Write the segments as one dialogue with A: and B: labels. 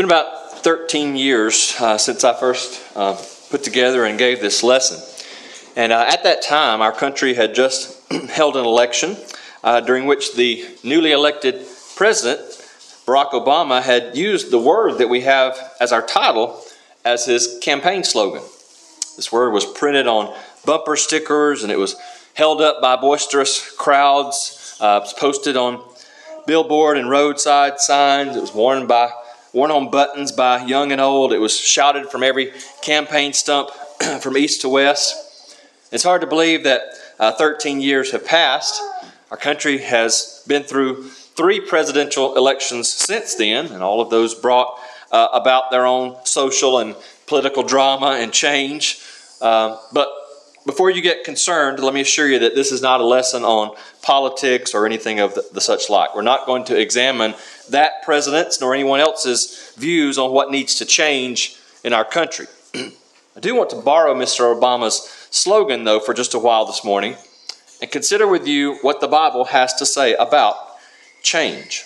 A: been about 13 years uh, since I first uh, put together and gave this lesson. And uh, at that time, our country had just held an election uh, during which the newly elected president, Barack Obama, had used the word that we have as our title as his campaign slogan. This word was printed on bumper stickers and it was held up by boisterous crowds. Uh, it was posted on billboard and roadside signs. It was worn by worn on buttons by young and old. It was shouted from every campaign stump from east to west. It's hard to believe that uh, 13 years have passed. Our country has been through three presidential elections since then, and all of those brought uh, about their own social and political drama and change. Uh, but before you get concerned, let me assure you that this is not a lesson on politics or anything of the, the such like. We're not going to examine that president's nor anyone else's views on what needs to change in our country. I do want to borrow Mr. Obama's slogan, though, for just a while this morning and consider with you what the Bible has to say about change.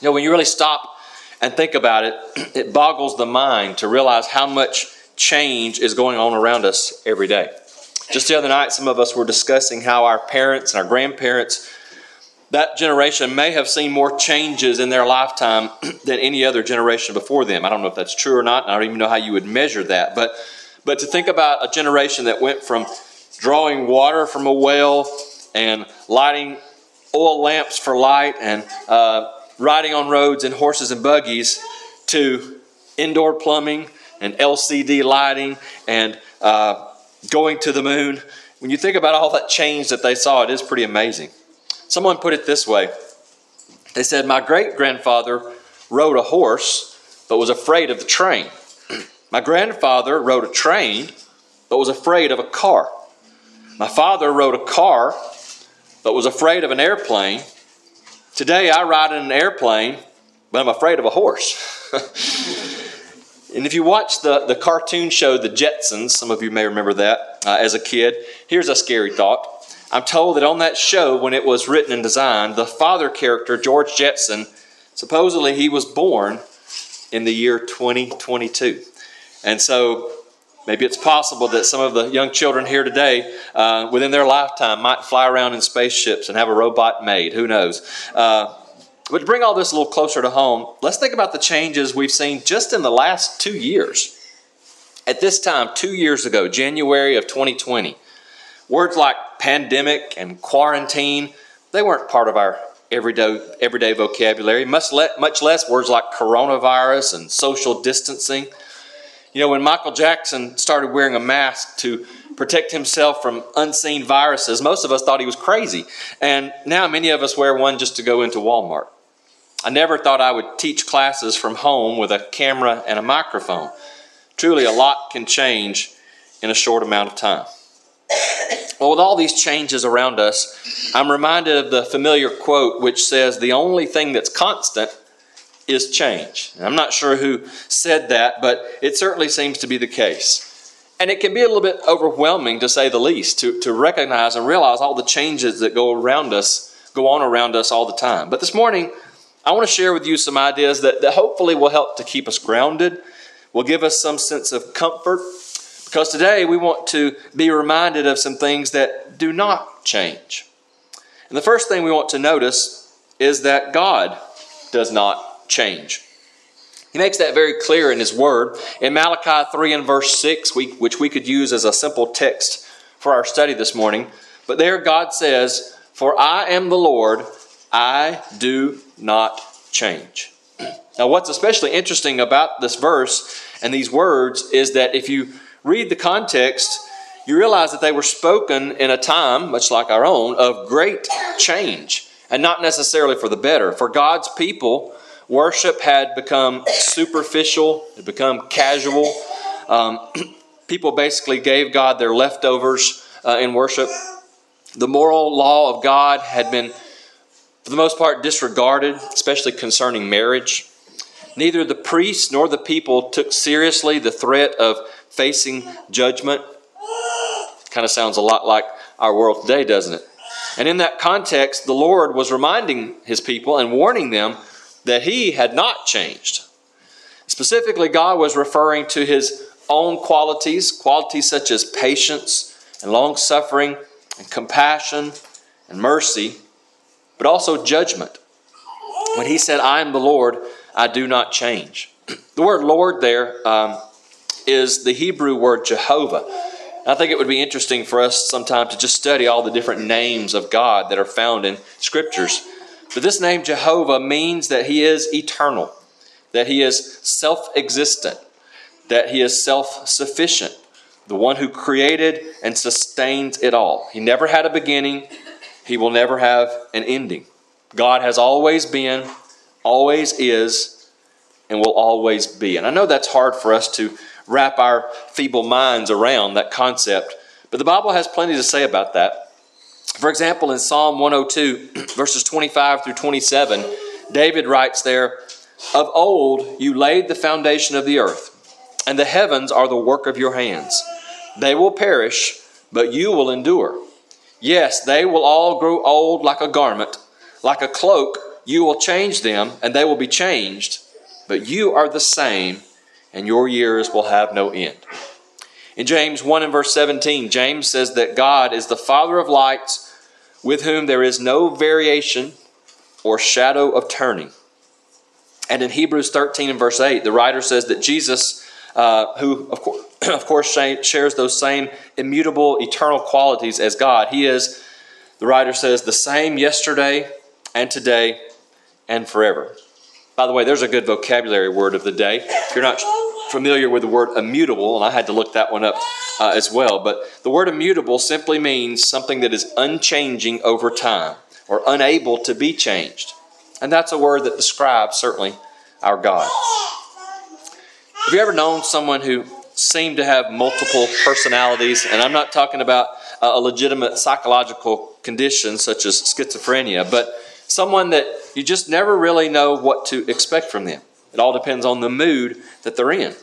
A: You know, when you really stop and think about it, it boggles the mind to realize how much change is going on around us every day. Just the other night, some of us were discussing how our parents and our grandparents, that generation may have seen more changes in their lifetime than any other generation before them. I don't know if that's true or not. I don't even know how you would measure that. But, but to think about a generation that went from drawing water from a well and lighting oil lamps for light and uh, riding on roads in horses and buggies to indoor plumbing and LCD lighting and uh, going to the moon. When you think about all that change that they saw, it is pretty amazing. Someone put it this way They said, My great grandfather rode a horse, but was afraid of the train. My grandfather rode a train, but was afraid of a car. My father rode a car, but was afraid of an airplane. Today I ride in an airplane, but I'm afraid of a horse. and if you watch the, the cartoon show The Jetsons, some of you may remember that uh, as a kid, here's a scary thought. I'm told that on that show, when it was written and designed, the father character, George Jetson, supposedly he was born in the year 2022. And so Maybe it's possible that some of the young children here today, uh, within their lifetime, might fly around in spaceships and have a robot made. Who knows? Uh, but to bring all this a little closer to home, let's think about the changes we've seen just in the last two years. At this time, two years ago, January of 2020, words like pandemic and quarantine, they weren't part of our everyday, everyday vocabulary, much, le- much less words like coronavirus and social distancing. You know, when Michael Jackson started wearing a mask to protect himself from unseen viruses, most of us thought he was crazy. And now many of us wear one just to go into Walmart. I never thought I would teach classes from home with a camera and a microphone. Truly, a lot can change in a short amount of time. Well, with all these changes around us, I'm reminded of the familiar quote which says, The only thing that's constant is change. I'm not sure who said that, but it certainly seems to be the case. And it can be a little bit overwhelming, to say the least, to, to recognize and realize all the changes that go around us, go on around us all the time. But this morning, I want to share with you some ideas that, that hopefully will help to keep us grounded, will give us some sense of comfort, because today we want to be reminded of some things that do not change. And the first thing we want to notice is that God does not change. He makes that very clear in his word. In Malachi 3 and verse 6, we, which we could use as a simple text for our study this morning, but there God says, For I am the Lord, I do not change. Now, what's especially interesting about this verse and these words is that if you read the context, you realize that they were spoken in a time, much like our own, of great change, and not necessarily for the better. For God's people, Worship had become superficial, it had become casual. Um, people basically gave God their leftovers uh, in worship. The moral law of God had been, for the most part, disregarded, especially concerning marriage. Neither the priests nor the people took seriously the threat of facing judgment. Kind of sounds a lot like our world today, doesn't it? And in that context, the Lord was reminding his people and warning them that he had not changed. Specifically, God was referring to his own qualities, qualities such as patience and long suffering and compassion and mercy, but also judgment. When he said, I am the Lord, I do not change. The word Lord there um, is the Hebrew word Jehovah. I think it would be interesting for us sometime to just study all the different names of God that are found in scriptures. But this name Jehovah means that he is eternal, that he is self existent, that he is self sufficient, the one who created and sustains it all. He never had a beginning, he will never have an ending. God has always been, always is, and will always be. And I know that's hard for us to wrap our feeble minds around that concept. But the Bible has plenty to say about that. For example, in Psalm 102, verses 25 through 27, David writes there, Of old you laid the foundation of the earth, and the heavens are the work of your hands. They will perish, but you will endure. Yes, they will all grow old like a garment, like a cloak. You will change them, and they will be changed, but you are the same and your years will have no end. In James 1 and verse 17, James says that God is the Father of lights with whom there is no variation or shadow of turning. And in Hebrews 13 and verse 8, the writer says that Jesus, uh, who of course, of course shares those same immutable, eternal qualities as God, he is, the writer says, the same yesterday and today and forever. By the way, there's a good vocabulary word of the day. If you're not familiar with the word immutable, and I had to look that one up uh, as well. But the word immutable simply means something that is unchanging over time or unable to be changed. And that's a word that describes certainly our God. Have you ever known someone who seemed to have multiple personalities? And I'm not talking about a legitimate psychological condition such as schizophrenia, but someone that you just never really know what to expect from them. It all depends on the mood that they're in.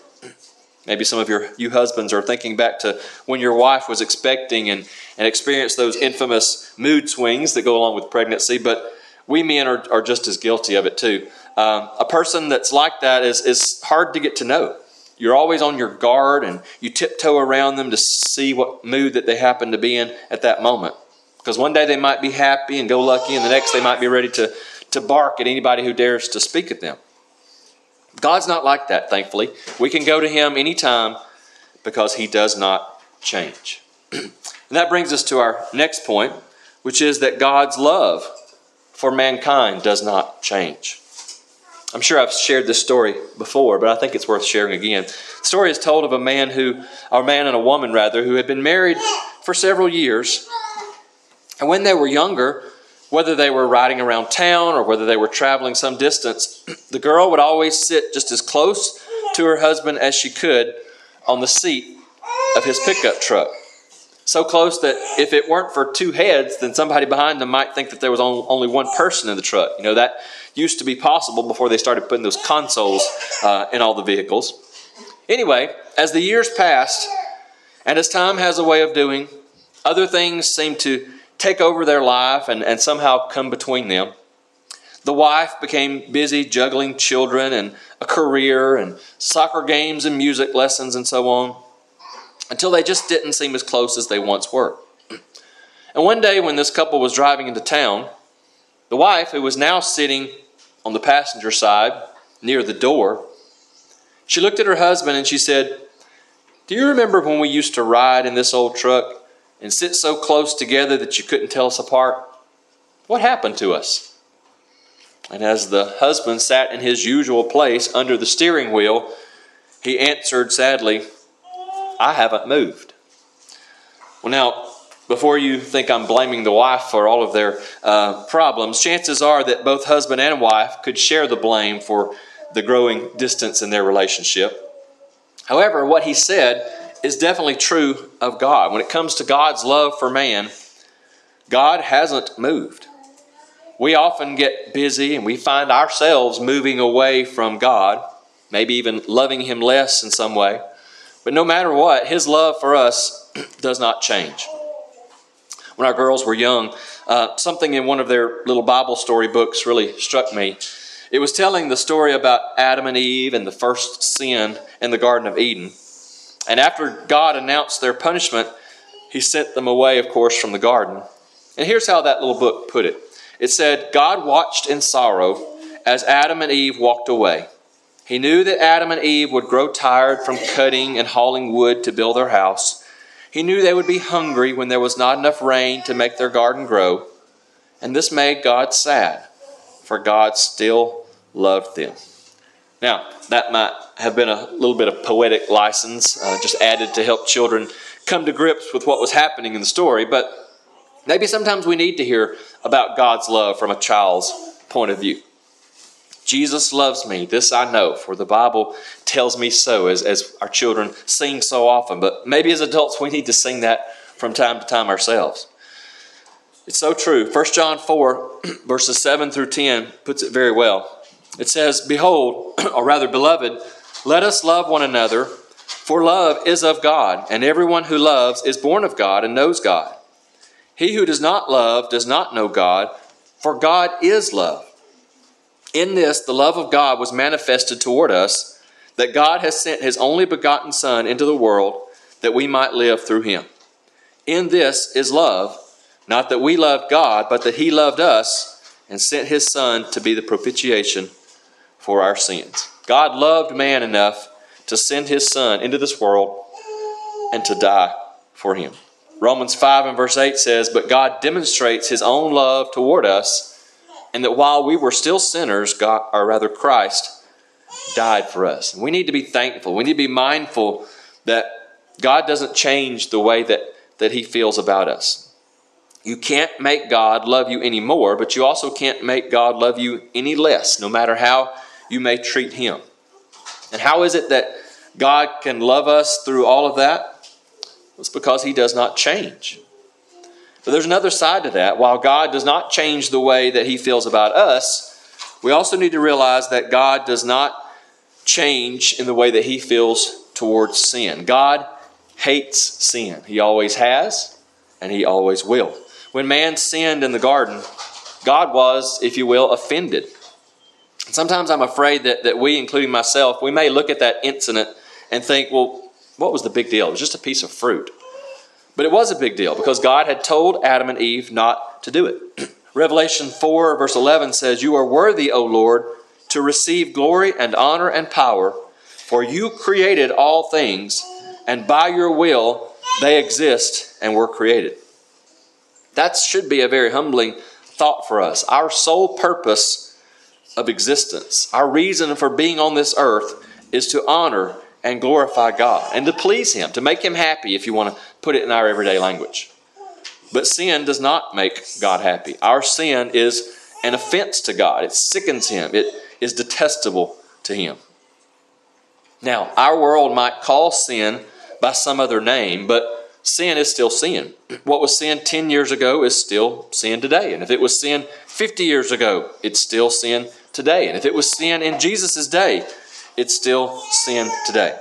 A: Maybe some of your you husbands are thinking back to when your wife was expecting and, and experienced those infamous mood swings that go along with pregnancy, but we men are, are just as guilty of it too. Um, a person that's like that is, is hard to get to know. You're always on your guard and you tiptoe around them to see what mood that they happen to be in at that moment. Because one day they might be happy and go lucky, and the next they might be ready to, to bark at anybody who dares to speak at them. God's not like that, thankfully. We can go to Him anytime because He does not change. and that brings us to our next point, which is that God's love for mankind does not change. I'm sure I've shared this story before, but I think it's worth sharing again. The story is told of a man who, or a man and a woman rather, who had been married for several years. And when they were younger, whether they were riding around town or whether they were traveling some distance, the girl would always sit just as close to her husband as she could on the seat of his pickup truck. So close that if it weren't for two heads, then somebody behind them might think that there was only one person in the truck. You know, that used to be possible before they started putting those consoles uh, in all the vehicles. Anyway, as the years passed, and as time has a way of doing, other things seem to take over their life and, and somehow come between them. The wife became busy juggling children and a career and soccer games and music lessons and so on until they just didn't seem as close as they once were. And one day, when this couple was driving into town, the wife, who was now sitting on the passenger side near the door, she looked at her husband and she said, Do you remember when we used to ride in this old truck and sit so close together that you couldn't tell us apart? What happened to us? And as the husband sat in his usual place under the steering wheel, he answered sadly, I haven't moved. Well, now, before you think I'm blaming the wife for all of their uh, problems, chances are that both husband and wife could share the blame for the growing distance in their relationship. However, what he said is definitely true of God. When it comes to God's love for man, God hasn't moved. We often get busy and we find ourselves moving away from God, maybe even loving Him less in some way. But no matter what, His love for us does not change. When our girls were young, uh, something in one of their little Bible story books really struck me. It was telling the story about Adam and Eve and the first sin in the Garden of Eden. And after God announced their punishment, he sent them away, of course, from the garden. And here's how that little book put it it said, God watched in sorrow as Adam and Eve walked away. He knew that Adam and Eve would grow tired from cutting and hauling wood to build their house. He knew they would be hungry when there was not enough rain to make their garden grow. And this made God sad, for God still loved them. Now, that might have been a little bit of poetic license, uh, just added to help children come to grips with what was happening in the story, but maybe sometimes we need to hear about God's love from a child's point of view. Jesus loves me. This I know, for the Bible tells me so, as, as our children sing so often. But maybe as adults, we need to sing that from time to time ourselves. It's so true. 1 John 4, verses 7 through 10, puts it very well. It says, Behold, or rather, beloved, let us love one another, for love is of God, and everyone who loves is born of God and knows God. He who does not love does not know God, for God is love. In this, the love of God was manifested toward us, that God has sent his only begotten Son into the world that we might live through him. In this is love, not that we loved God, but that he loved us and sent his Son to be the propitiation for our sins. God loved man enough to send his Son into this world and to die for him. Romans 5 and verse 8 says, But God demonstrates his own love toward us and that while we were still sinners, God, or rather Christ, died for us. And we need to be thankful. We need to be mindful that God doesn't change the way that, that He feels about us. You can't make God love you any more, but you also can't make God love you any less, no matter how you may treat Him. And how is it that God can love us through all of that? It's because He does not change. But there's another side to that. While God does not change the way that He feels about us, we also need to realize that God does not change in the way that He feels towards sin. God hates sin. He always has, and He always will. When man sinned in the garden, God was, if you will, offended. Sometimes I'm afraid that, that we, including myself, we may look at that incident and think, well, what was the big deal? It was just a piece of fruit. But it was a big deal because God had told Adam and Eve not to do it. Revelation 4, verse 11 says, You are worthy, O Lord, to receive glory and honor and power, for you created all things, and by your will they exist and were created. That should be a very humbling thought for us. Our sole purpose of existence, our reason for being on this earth, is to honor and glorify God and to please Him, to make Him happy, if you want to put it in our everyday language. But sin does not make God happy. Our sin is an offense to God, it sickens Him, it is detestable to Him. Now, our world might call sin by some other name, but sin is still sin. What was sin 10 years ago is still sin today. And if it was sin 50 years ago, it's still sin today. And if it was sin in Jesus' day, it's still sin today.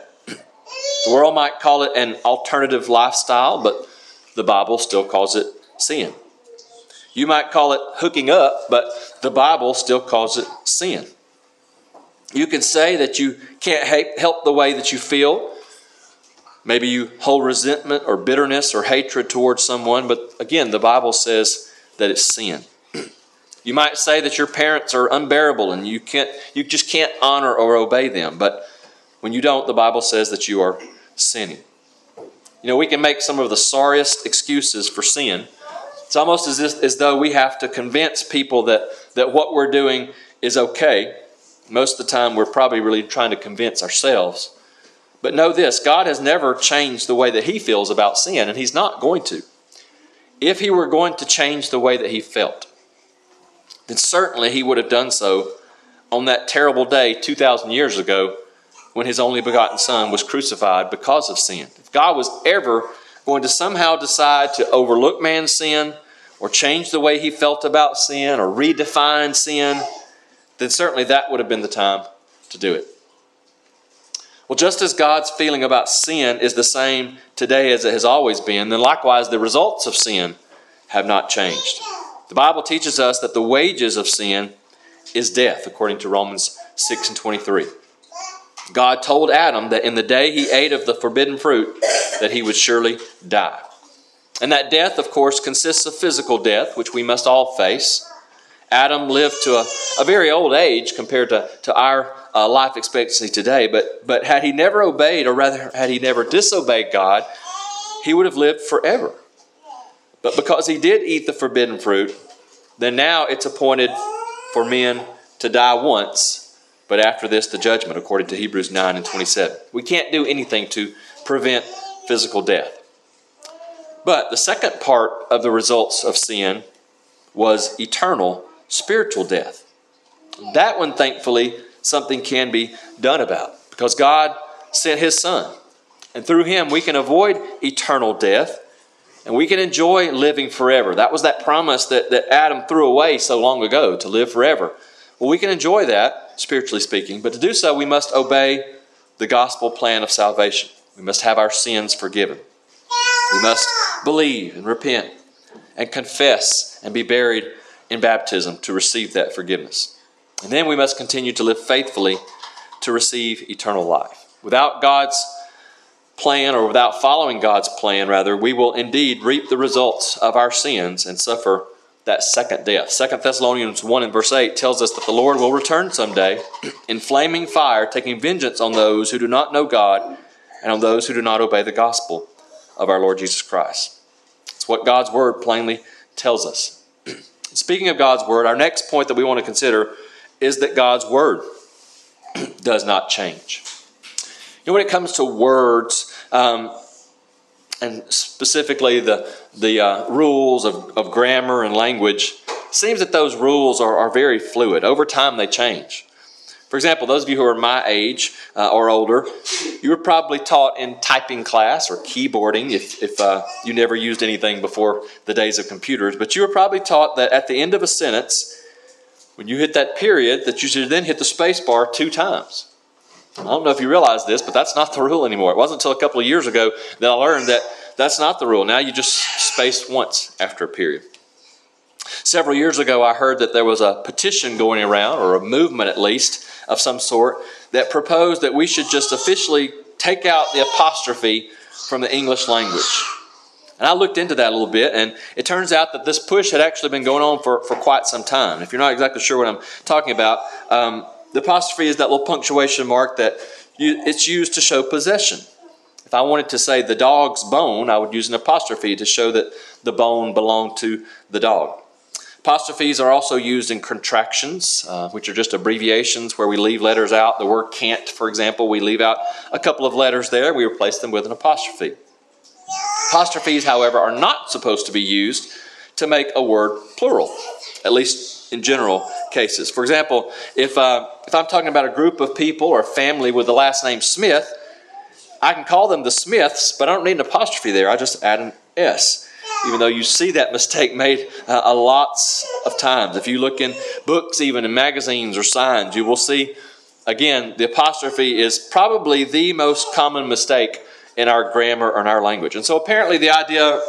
A: The world might call it an alternative lifestyle, but the Bible still calls it sin. You might call it hooking up, but the Bible still calls it sin. You can say that you can't help the way that you feel. Maybe you hold resentment or bitterness or hatred towards someone, but again, the Bible says that it's sin. You might say that your parents are unbearable and you can't you just can't honor or obey them, but when you don't, the Bible says that you are sinning. You know, we can make some of the sorriest excuses for sin. It's almost as, if, as though we have to convince people that, that what we're doing is okay. Most of the time, we're probably really trying to convince ourselves. But know this God has never changed the way that He feels about sin, and He's not going to. If He were going to change the way that He felt, then certainly he would have done so on that terrible day 2,000 years ago when his only begotten Son was crucified because of sin. If God was ever going to somehow decide to overlook man's sin or change the way he felt about sin or redefine sin, then certainly that would have been the time to do it. Well, just as God's feeling about sin is the same today as it has always been, then likewise the results of sin have not changed. The Bible teaches us that the wages of sin is death, according to Romans 6 and 23. God told Adam that in the day he ate of the forbidden fruit, that he would surely die. And that death, of course, consists of physical death, which we must all face. Adam lived to a, a very old age compared to, to our uh, life expectancy today, but, but had he never obeyed, or rather, had he never disobeyed God, he would have lived forever. But because he did eat the forbidden fruit, then now it's appointed for men to die once, but after this, the judgment, according to Hebrews 9 and 27. We can't do anything to prevent physical death. But the second part of the results of sin was eternal spiritual death. That one, thankfully, something can be done about because God sent His Son. And through Him, we can avoid eternal death and we can enjoy living forever. That was that promise that, that Adam threw away so long ago to live forever. Well, we can enjoy that, spiritually speaking, but to do so, we must obey the gospel plan of salvation. We must have our sins forgiven. We must believe and repent and confess and be buried in baptism to receive that forgiveness. And then we must continue to live faithfully to receive eternal life. Without God's plan, or without following God's plan, rather, we will indeed reap the results of our sins and suffer that second death. Second Thessalonians 1 and verse 8 tells us that the Lord will return someday in flaming fire, taking vengeance on those who do not know God and on those who do not obey the gospel of our Lord Jesus Christ. It's what God's word plainly tells us. Speaking of God's word, our next point that we want to consider is that God's word does not change. You know, when it comes to words, um, and specifically the, the uh, rules of, of grammar and language, seems that those rules are, are very fluid. Over time, they change. For example, those of you who are my age uh, or older, you were probably taught in typing class or keyboarding if, if uh, you never used anything before the days of computers, but you were probably taught that at the end of a sentence, when you hit that period, that you should then hit the space bar two times. I don't know if you realize this, but that's not the rule anymore. It wasn't until a couple of years ago that I learned that that's not the rule. Now you just space once after a period. Several years ago, I heard that there was a petition going around, or a movement at least, of some sort, that proposed that we should just officially take out the apostrophe from the English language. And I looked into that a little bit, and it turns out that this push had actually been going on for, for quite some time. If you're not exactly sure what I'm talking about, um, the apostrophe is that little punctuation mark that you, it's used to show possession. If I wanted to say the dog's bone, I would use an apostrophe to show that the bone belonged to the dog. Apostrophes are also used in contractions, uh, which are just abbreviations where we leave letters out. The word can't, for example, we leave out a couple of letters there, we replace them with an apostrophe. Apostrophes, however, are not supposed to be used to make a word plural, at least in general cases. For example, if, uh, if I'm talking about a group of people or a family with the last name Smith, I can call them the Smiths, but I don't need an apostrophe there. I just add an S even though you see that mistake made uh, a lots of times. If you look in books, even in magazines or signs, you will see, again, the apostrophe is probably the most common mistake in our grammar or in our language. And so apparently the idea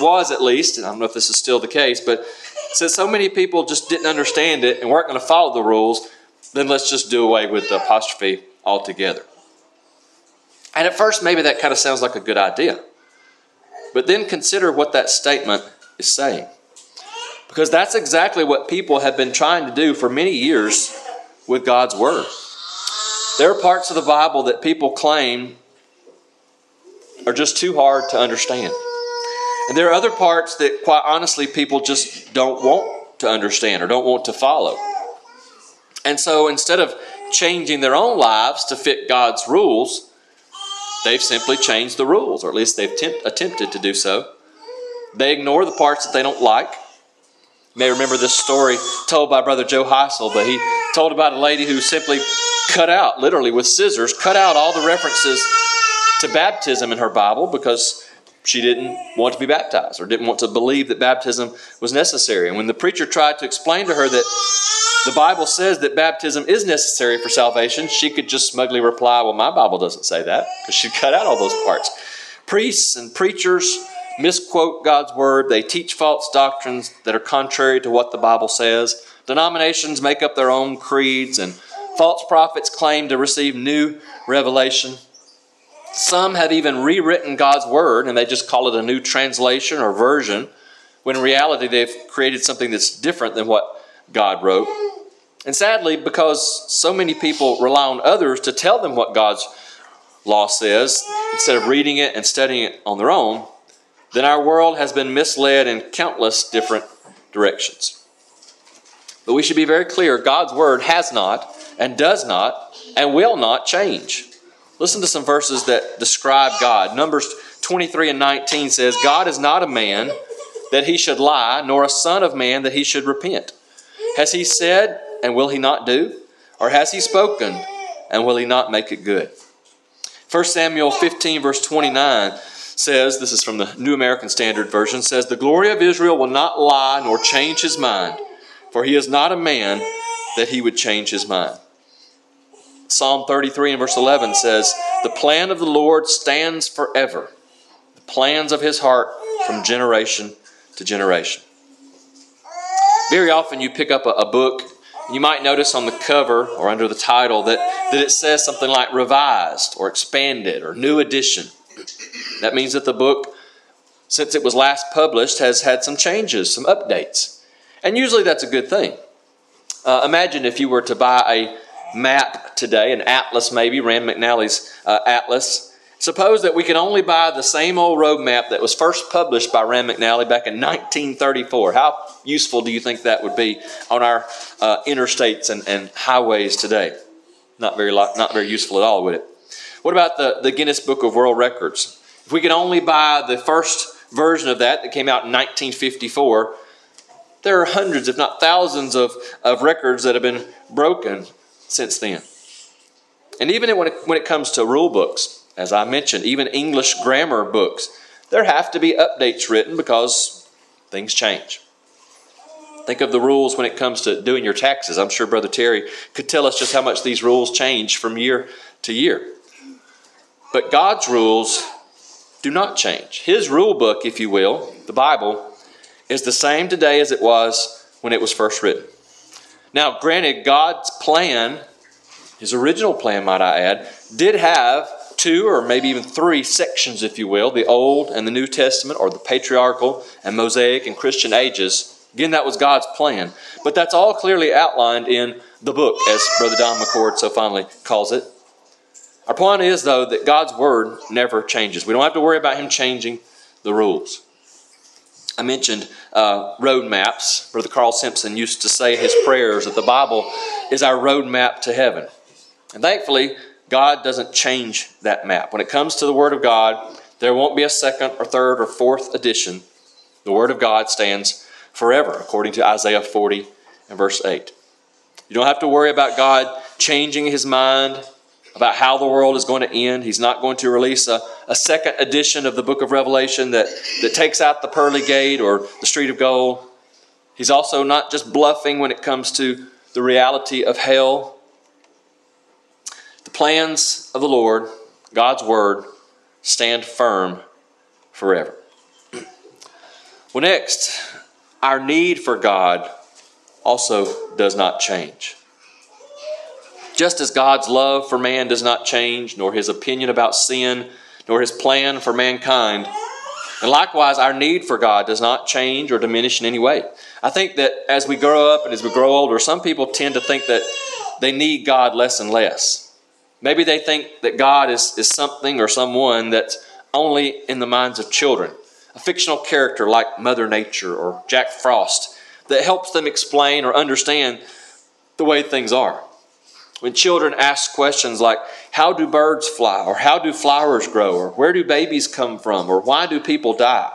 A: was, at least, and I don't know if this is still the case, but since so many people just didn't understand it and weren't going to follow the rules, then let's just do away with the apostrophe altogether. And at first, maybe that kind of sounds like a good idea. But then consider what that statement is saying. Because that's exactly what people have been trying to do for many years with God's Word. There are parts of the Bible that people claim are just too hard to understand. And there are other parts that, quite honestly, people just don't want to understand or don't want to follow. And so instead of changing their own lives to fit God's rules, They've simply changed the rules, or at least they've tempt, attempted to do so. They ignore the parts that they don't like. You may remember this story told by Brother Joe Heisel, but he told about a lady who simply cut out, literally with scissors, cut out all the references to baptism in her Bible because she didn't want to be baptized or didn't want to believe that baptism was necessary. And when the preacher tried to explain to her that the Bible says that baptism is necessary for salvation, she could just smugly reply, Well, my Bible doesn't say that, because she cut out all those parts. Priests and preachers misquote God's word. They teach false doctrines that are contrary to what the Bible says Denominations make up their own creeds, and false prophets claim to receive new revelation. Some have even rewritten God's word and they just call it a new translation or version, when in reality they've created something that's different than what God wrote. And sadly, because so many people rely on others to tell them what God's law says, instead of reading it and studying it on their own, then our world has been misled in countless different directions. But we should be very clear God's word has not and does not and will not change. Listen to some verses that describe God. Numbers 23 and 19 says, God is not a man that he should lie, nor a son of man that he should repent. Has he said, and will he not do? Or has he spoken, and will he not make it good? 1 Samuel 15, verse 29 says, this is from the New American Standard Version, says, The glory of Israel will not lie nor change his mind, for he is not a man that he would change his mind. Psalm 33 and verse 11 says, The plan of the Lord stands forever, the plans of his heart from generation to generation. Very often you pick up a, a book, you might notice on the cover or under the title that, that it says something like revised or expanded or new edition. That means that the book, since it was last published, has had some changes, some updates. And usually that's a good thing. Uh, imagine if you were to buy a map today, an atlas maybe, Rand McNally's uh, atlas. Suppose that we could only buy the same old road map that was first published by Rand McNally back in 1934. How useful do you think that would be on our uh, interstates and, and highways today? Not very, not very useful at all, would it? What about the, the Guinness Book of World Records? If we could only buy the first version of that that came out in 1954, there are hundreds, if not thousands, of, of records that have been broken since then. And even when it, when it comes to rule books, as I mentioned, even English grammar books, there have to be updates written because things change. Think of the rules when it comes to doing your taxes. I'm sure Brother Terry could tell us just how much these rules change from year to year. But God's rules do not change. His rule book, if you will, the Bible, is the same today as it was when it was first written. Now, granted, God's plan, his original plan, might I add, did have two or maybe even three sections, if you will the Old and the New Testament, or the patriarchal and Mosaic and Christian ages. Again, that was God's plan. But that's all clearly outlined in the book, as Brother Don McCord so finally calls it. Our point is, though, that God's Word never changes. We don't have to worry about Him changing the rules. I mentioned uh. Brother Carl Simpson used to say his prayers that the Bible is our road map to heaven. And thankfully, God doesn't change that map. When it comes to the Word of God, there won't be a second or third or fourth edition. The Word of God stands forever, according to Isaiah 40 and verse 8. You don't have to worry about God changing his mind about how the world is going to end. He's not going to release a, a second edition of the book of Revelation that, that takes out the pearly gate or the street of gold. He's also not just bluffing when it comes to the reality of hell. The plans of the Lord, God's word, stand firm forever. Well, next, our need for God also does not change. Just as God's love for man does not change, nor his opinion about sin, nor his plan for mankind. And likewise, our need for God does not change or diminish in any way. I think that as we grow up and as we grow older, some people tend to think that they need God less and less. Maybe they think that God is, is something or someone that's only in the minds of children, a fictional character like Mother Nature or Jack Frost that helps them explain or understand the way things are. When children ask questions like, How do birds fly? or How do flowers grow? or Where do babies come from? or Why do people die?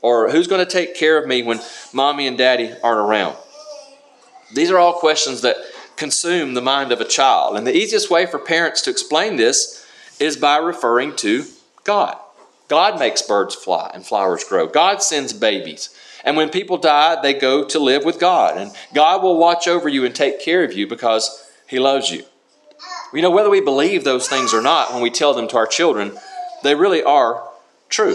A: or Who's going to take care of me when mommy and daddy aren't around? These are all questions that consume the mind of a child. And the easiest way for parents to explain this is by referring to God. God makes birds fly and flowers grow. God sends babies. And when people die, they go to live with God. And God will watch over you and take care of you because he loves you. You know, whether we believe those things or not, when we tell them to our children, they really are true.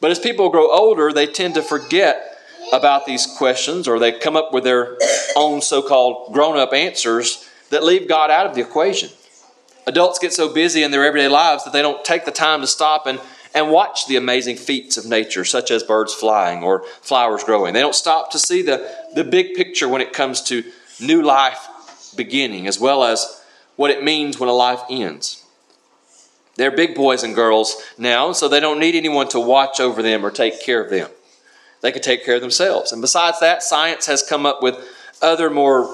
A: But as people grow older, they tend to forget about these questions or they come up with their own so called grown up answers that leave God out of the equation. Adults get so busy in their everyday lives that they don't take the time to stop and, and watch the amazing feats of nature, such as birds flying or flowers growing. They don't stop to see the, the big picture when it comes to new life beginning, as well as what it means when a life ends. They're big boys and girls now, so they don't need anyone to watch over them or take care of them. They can take care of themselves. And besides that, science has come up with other more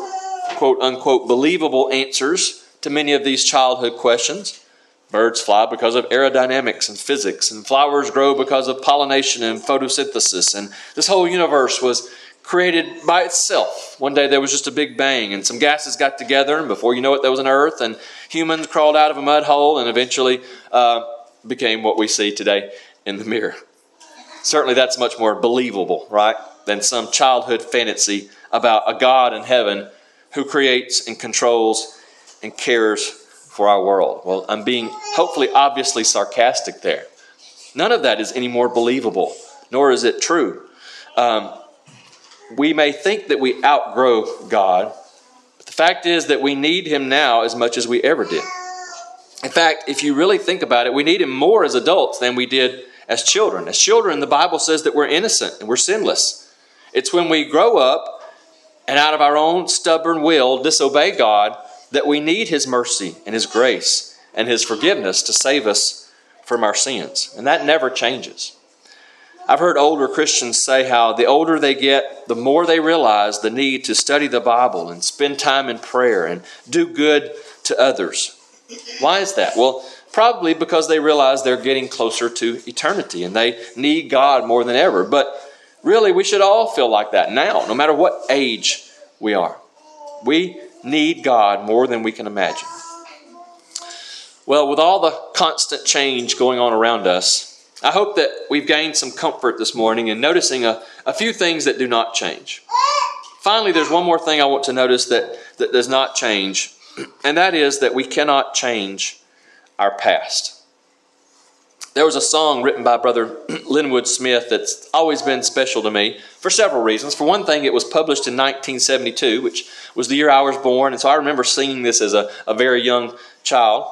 A: quote unquote believable answers to many of these childhood questions. Birds fly because of aerodynamics and physics, and flowers grow because of pollination and photosynthesis. And this whole universe was created by itself. One day there was just a big bang, and some gases got together, and before you know it, there was an earth, and humans crawled out of a mud hole and eventually uh, became what we see today in the mirror. Certainly, that's much more believable, right, than some childhood fantasy about a God in heaven who creates and controls and cares for our world. Well, I'm being hopefully obviously sarcastic there. None of that is any more believable, nor is it true. Um, we may think that we outgrow God, but the fact is that we need Him now as much as we ever did. In fact, if you really think about it, we need Him more as adults than we did as children. As children, the Bible says that we're innocent and we're sinless. It's when we grow up and out of our own stubborn will disobey God that we need His mercy and His grace and His forgiveness to save us from our sins. And that never changes. I've heard older Christians say how the older they get, the more they realize the need to study the Bible and spend time in prayer and do good to others. Why is that? Well, probably because they realize they're getting closer to eternity and they need God more than ever. But Really, we should all feel like that now, no matter what age we are. We need God more than we can imagine. Well, with all the constant change going on around us, I hope that we've gained some comfort this morning in noticing a, a few things that do not change. Finally, there's one more thing I want to notice that, that does not change, and that is that we cannot change our past. There was a song written by Brother Linwood Smith that's always been special to me for several reasons. For one thing, it was published in 1972, which was the year I was born, and so I remember singing this as a, a very young child.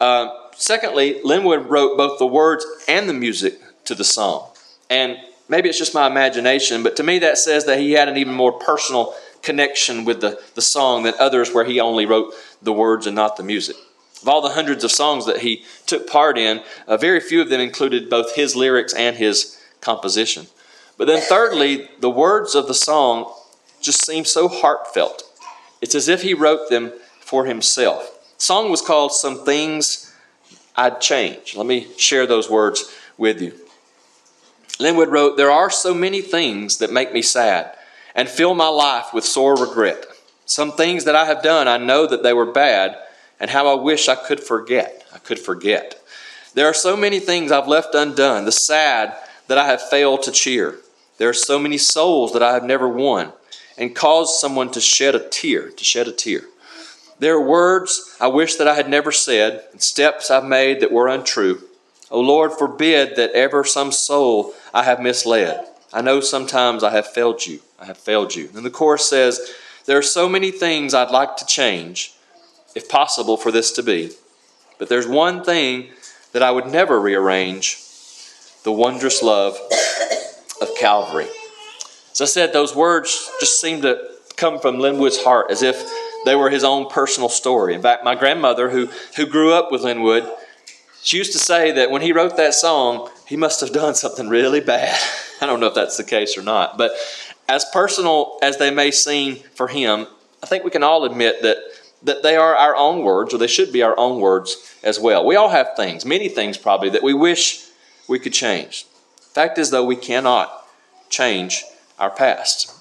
A: Uh, secondly, Linwood wrote both the words and the music to the song. And maybe it's just my imagination, but to me that says that he had an even more personal connection with the, the song than others where he only wrote the words and not the music. Of all the hundreds of songs that he took part in, uh, very few of them included both his lyrics and his composition. But then, thirdly, the words of the song just seem so heartfelt. It's as if he wrote them for himself. The song was called Some Things I'd Change. Let me share those words with you. Linwood wrote, There are so many things that make me sad and fill my life with sore regret. Some things that I have done, I know that they were bad and how I wish I could forget. I could forget. There are so many things I've left undone, the sad that I have failed to cheer. There are so many souls that I have never won and caused someone to shed a tear, to shed a tear. There are words I wish that I had never said, and steps I've made that were untrue. O Lord, forbid that ever some soul I have misled. I know sometimes I have failed you. I have failed you. And the chorus says, There are so many things I'd like to change, if possible, for this to be. But there's one thing that I would never rearrange the wondrous love of Calvary. As I said, those words just seem to come from Linwood's heart as if they were his own personal story. In fact, my grandmother, who, who grew up with Linwood, she used to say that when he wrote that song, he must have done something really bad. I don't know if that's the case or not. But as personal as they may seem for him, I think we can all admit that that they are our own words, or they should be our own words as well. We all have things, many things probably, that we wish we could change. Fact is, though, we cannot change our past.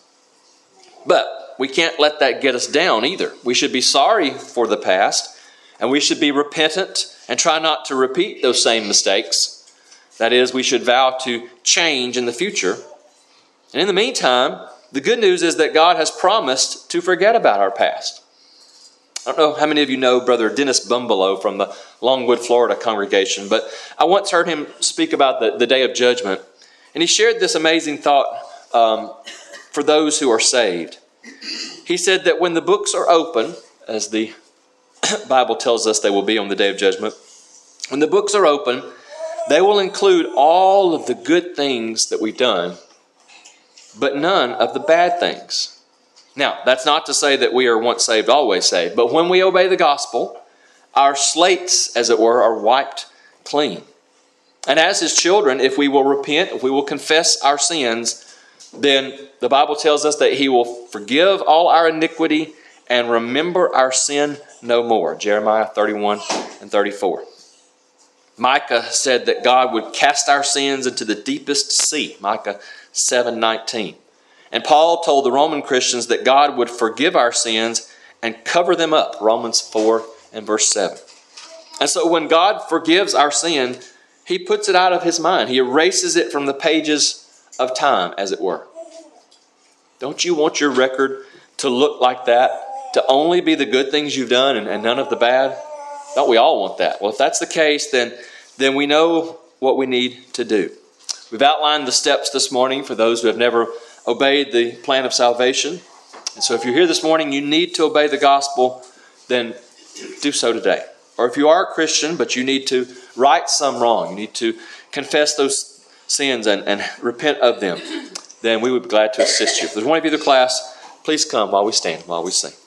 A: But we can't let that get us down either. We should be sorry for the past, and we should be repentant and try not to repeat those same mistakes. That is, we should vow to change in the future. And in the meantime, the good news is that God has promised to forget about our past. I don't know how many of you know Brother Dennis Bumbelow from the Longwood, Florida congregation, but I once heard him speak about the, the day of judgment. And he shared this amazing thought um, for those who are saved. He said that when the books are open, as the Bible tells us they will be on the day of judgment, when the books are open, they will include all of the good things that we've done, but none of the bad things. Now, that's not to say that we are once saved, always saved, but when we obey the gospel, our slates, as it were, are wiped clean. And as his children, if we will repent, if we will confess our sins, then the Bible tells us that he will forgive all our iniquity and remember our sin no more. Jeremiah 31 and 34. Micah said that God would cast our sins into the deepest sea. Micah 7:19. And Paul told the Roman Christians that God would forgive our sins and cover them up. Romans 4 and verse 7. And so when God forgives our sin, he puts it out of his mind. He erases it from the pages of time, as it were. Don't you want your record to look like that? To only be the good things you've done and, and none of the bad? Don't we all want that? Well, if that's the case, then, then we know what we need to do. We've outlined the steps this morning for those who have never obeyed the plan of salvation. And so if you're here this morning, you need to obey the gospel, then do so today. Or if you are a Christian, but you need to right some wrong, you need to confess those sins and, and repent of them, then we would be glad to assist you. If there's one of you in the class, please come while we stand, while we sing.